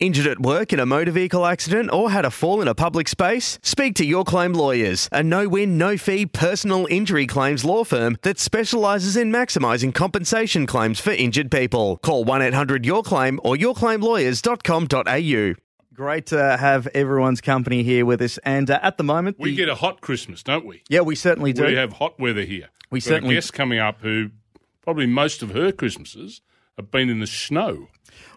Injured at work in a motor vehicle accident or had a fall in a public space? Speak to Your Claim Lawyers, a no win, no fee personal injury claims law firm that specialises in maximising compensation claims for injured people. Call 1 800 Your Claim or yourclaimlawyers.com.au. Great to have everyone's company here with us. And uh, at the moment, We the- get a hot Christmas, don't we? yeah, we certainly do. We have hot weather here. We We've got certainly- a guest coming up who probably most of her Christmases have been in the snow.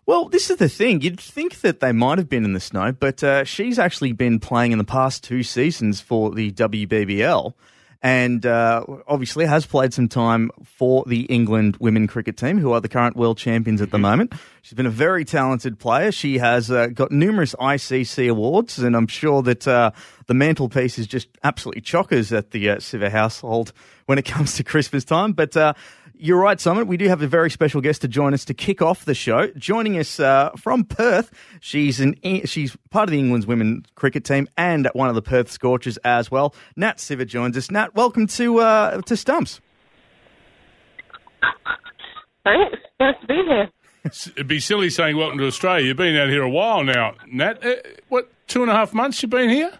Well, this is the thing. You'd think that they might have been in the snow, but uh, she's actually been playing in the past two seasons for the WBBL and uh, obviously has played some time for the England women cricket team, who are the current world champions at the moment. She's been a very talented player. She has uh, got numerous ICC awards, and I'm sure that uh, the mantelpiece is just absolutely chockers at the uh, household when it comes to Christmas time. But uh, you're right, Simon. We do have a very special guest to join us to kick off the show. Joining us uh, from Perth, she's an she's part of the England's women cricket team and one of the Perth Scorchers as well. Nat Sciver joins us. Nat, welcome to uh, to Stumps. Thanks. Nice to be here. It'd be silly saying welcome to Australia. You've been out here a while now, Nat. Uh, what, two and a half months you've been here?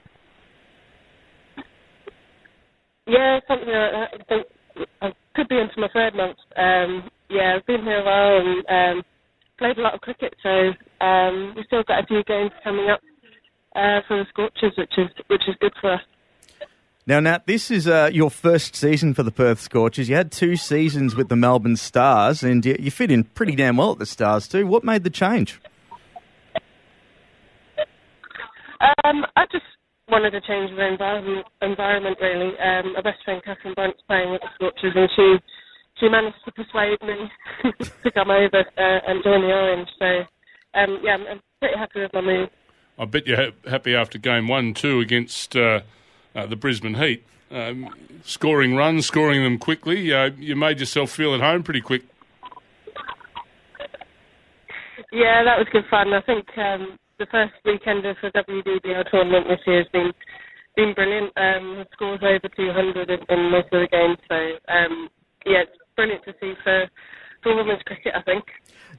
Yeah, something like that. I think I could be into my third month. Um, yeah, I've been here a while and um, played a lot of cricket, so um, we've still got a few games coming up uh, for the Scorchers, which is which is good for us. Now, Nat, this is uh, your first season for the Perth Scorchers. You had two seasons with the Melbourne Stars, and you, you fit in pretty damn well at the Stars too. What made the change? Um, I just wanted to change the environment, environment really. Um, my best friend Katherine Brunt's playing with the Scorchers, and she she managed to persuade me to come over uh, and join the Orange. So um, yeah, I'm, I'm pretty happy with my move. I bet you're ha- happy after game one, two against uh, uh, the Brisbane Heat. Um, scoring runs, scoring them quickly. Uh, you made yourself feel at home pretty quick. Yeah, that was good fun. I think um, the first weekend of the WBBL tournament this year has been been brilliant. Um, scores over 200 in, in most of the games, so um, yeah, it's brilliant to see for for women's cricket. I think.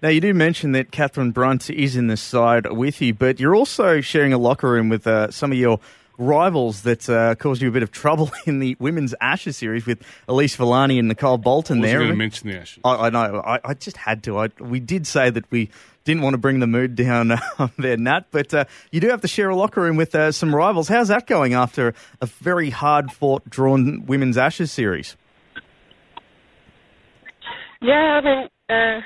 Now, you do mention that Katherine Brunt is in the side with you, but you're also sharing a locker room with uh, some of your rivals that uh, caused you a bit of trouble in the women's Ashes series with Elyse Villani and Nicole Bolton I wasn't there. going to mention the Ashes. I, I know. I, I just had to. I, we did say that we didn't want to bring the mood down uh, there, Nat. But uh, you do have to share a locker room with uh, some rivals. How's that going after a very hard fought, drawn women's Ashes series? Yeah, I mean, uh,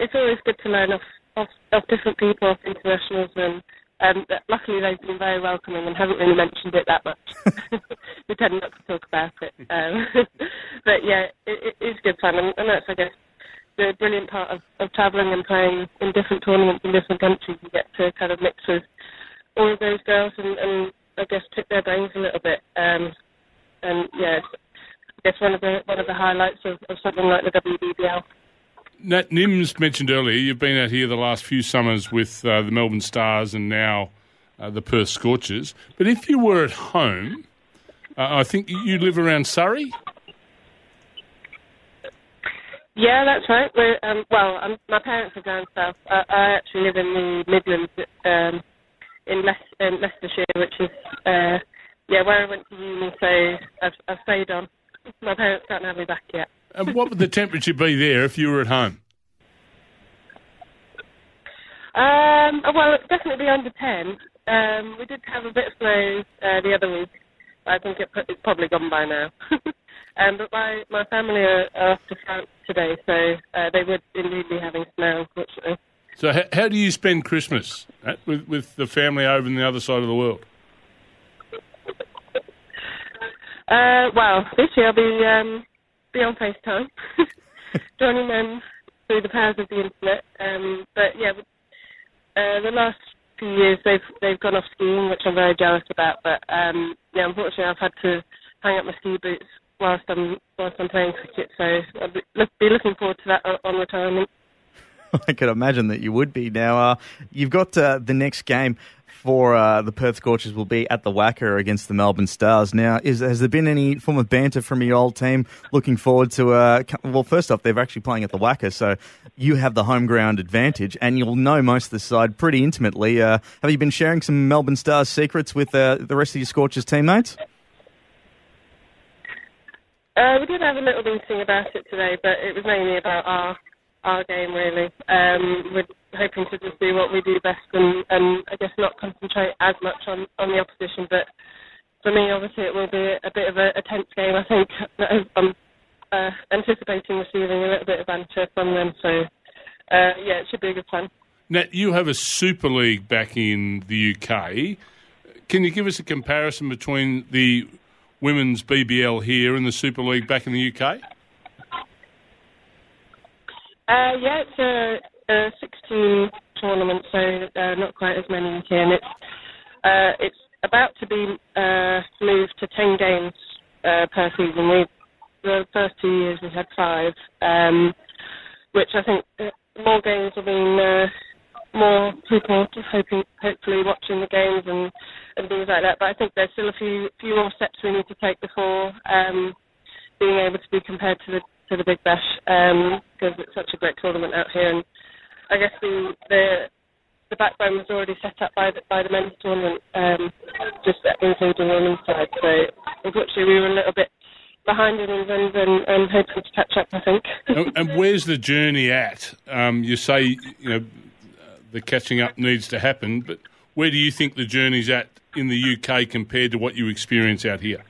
it's always good to learn off, off, off different people, off internationals, and um, but luckily they've been very welcoming and haven't really mentioned it that much. we tend not to talk about it. Um, but yeah, it, it is good fun, and, and that's, I guess, the brilliant part of, of travelling and playing in different tournaments in different countries. You get to kind of mix with all of those girls and, and I guess pick their brains a little bit. Um, and yeah, it's, I guess one of the one of the highlights of, of something like the WBBL. Nat Nims mentioned earlier, you've been out here the last few summers with uh, the Melbourne Stars and now uh, the Perth Scorchers. But if you were at home, uh, I think you live around Surrey. Yeah, that's right. We're, um, well, um, my parents are down south. I, I actually live in the Midlands, um, in, Le- in Leicestershire, which is uh, yeah where I went to uni. So I've, I've stayed on. My parents don't have me back what would the temperature be there if you were at home? Um, well, it's definitely under ten. Um, we did have a bit of snow uh, the other week. I think it, it's probably gone by now. um, but my my family are, are off to France today, so uh, they would indeed be having snow, unfortunately. So, how, how do you spend Christmas Nat, with, with the family over on the other side of the world? Uh, well, this year I'll be um, be on FaceTime, joining them through the powers of the internet. Um, but yeah, uh, the last few years they've they've gone off skiing, which I'm very jealous about. But um, yeah, unfortunately, I've had to hang up my ski boots whilst I'm whilst I'm playing cricket. So I'll be, look, be looking forward to that on retirement. I could imagine that you would be. Now, uh, you've got uh, the next game for uh, the Perth Scorchers will be at the WACA against the Melbourne Stars. Now, is, has there been any form of banter from your old team looking forward to? Uh, well, first off, they're actually playing at the WACA, so you have the home ground advantage, and you'll know most of the side pretty intimately. Uh, have you been sharing some Melbourne Stars secrets with uh, the rest of your Scorchers teammates? Uh, we did have a little meeting about it today, but it was mainly about our our game really. Um, we're hoping to just do what we do best and, and I guess not concentrate as much on, on the opposition. But for me, obviously, it will be a bit of a, a tense game. I think I'm uh, anticipating receiving a little bit of banter from them. So uh, yeah, it should be a good fun. Nat, you have a Super League back in the UK. Can you give us a comparison between the women's BBL here and the Super League back in the UK? Uh, yeah, it's a, a 16 tournament, so uh, not quite as many here, and it's uh, it's about to be uh, moved to 10 games uh, per season. We the first two years we had five, um, which I think uh, more games will mean uh, more people hoping, hopefully watching the games and, and things like that. But I think there's still a few few more steps we need to take before um, being able to be compared to the to the Big Bash because um, it's such a great tournament out here. And I guess the the, the backbone was already set up by the, by the men's tournament, um, just including the women's side. So unfortunately, we were a little bit behind in England and, and hoping to catch up. I think. and, and where's the journey at? Um, you say you know the catching up needs to happen, but where do you think the journey's at in the UK compared to what you experience out here?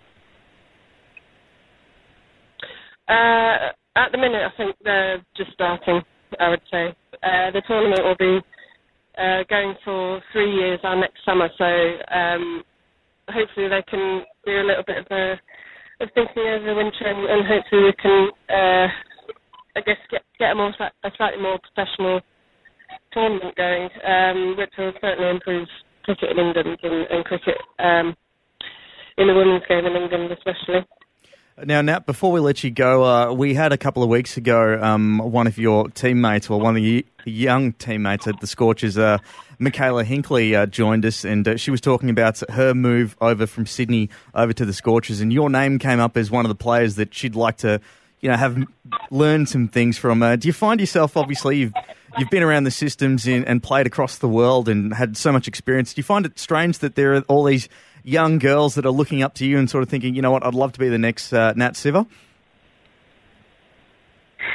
Uh, at the minute, I think they're just starting. I would say uh, the tournament will be uh, going for three years our next summer, so um, hopefully they can do a little bit of, a, of thinking over the winter, and, and hopefully we can, uh, I guess, get get a more a slightly more professional tournament going, um, which will certainly improve cricket in England and, and cricket um, in the women's game in England especially. Now, Nat, before we let you go, uh, we had a couple of weeks ago um, one of your teammates, or one of the young teammates at the Scorchers, uh, Mikayla Hinkley, uh, joined us, and uh, she was talking about her move over from Sydney over to the Scorchers, and your name came up as one of the players that she'd like to, you know, have learned some things from. Uh, do you find yourself, obviously, you've you've been around the systems in, and played across the world and had so much experience. Do you find it strange that there are all these young girls that are looking up to you and sort of thinking, you know what, I'd love to be the next uh, Nat Sciver?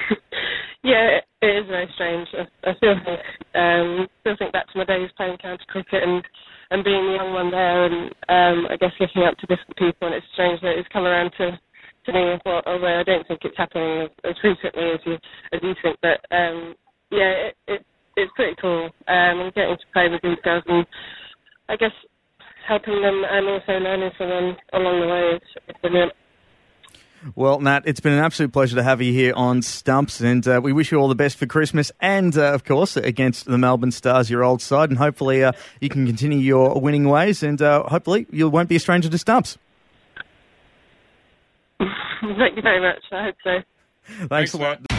yeah, it is very strange. I, I still think um, still think back to my days playing county cricket and and being the young one there, and um, I guess looking up to different people. And it's strange that it's come around to to me. Well, although I don't think it's happening as, as recently as you as you think, but um, yeah, it, it it's pretty cool. Um, and getting to play with these girls and I guess helping them and also learning from them along the way is brilliant. Well, Nat, it's been an absolute pleasure to have you here on Stumps, and uh, we wish you all the best for Christmas and, uh, of course, against the Melbourne Stars, your old side, and hopefully uh, you can continue your winning ways, and uh, hopefully you won't be a stranger to Stumps. Thank you very much. I hope so. Thanks, Thanks a lot.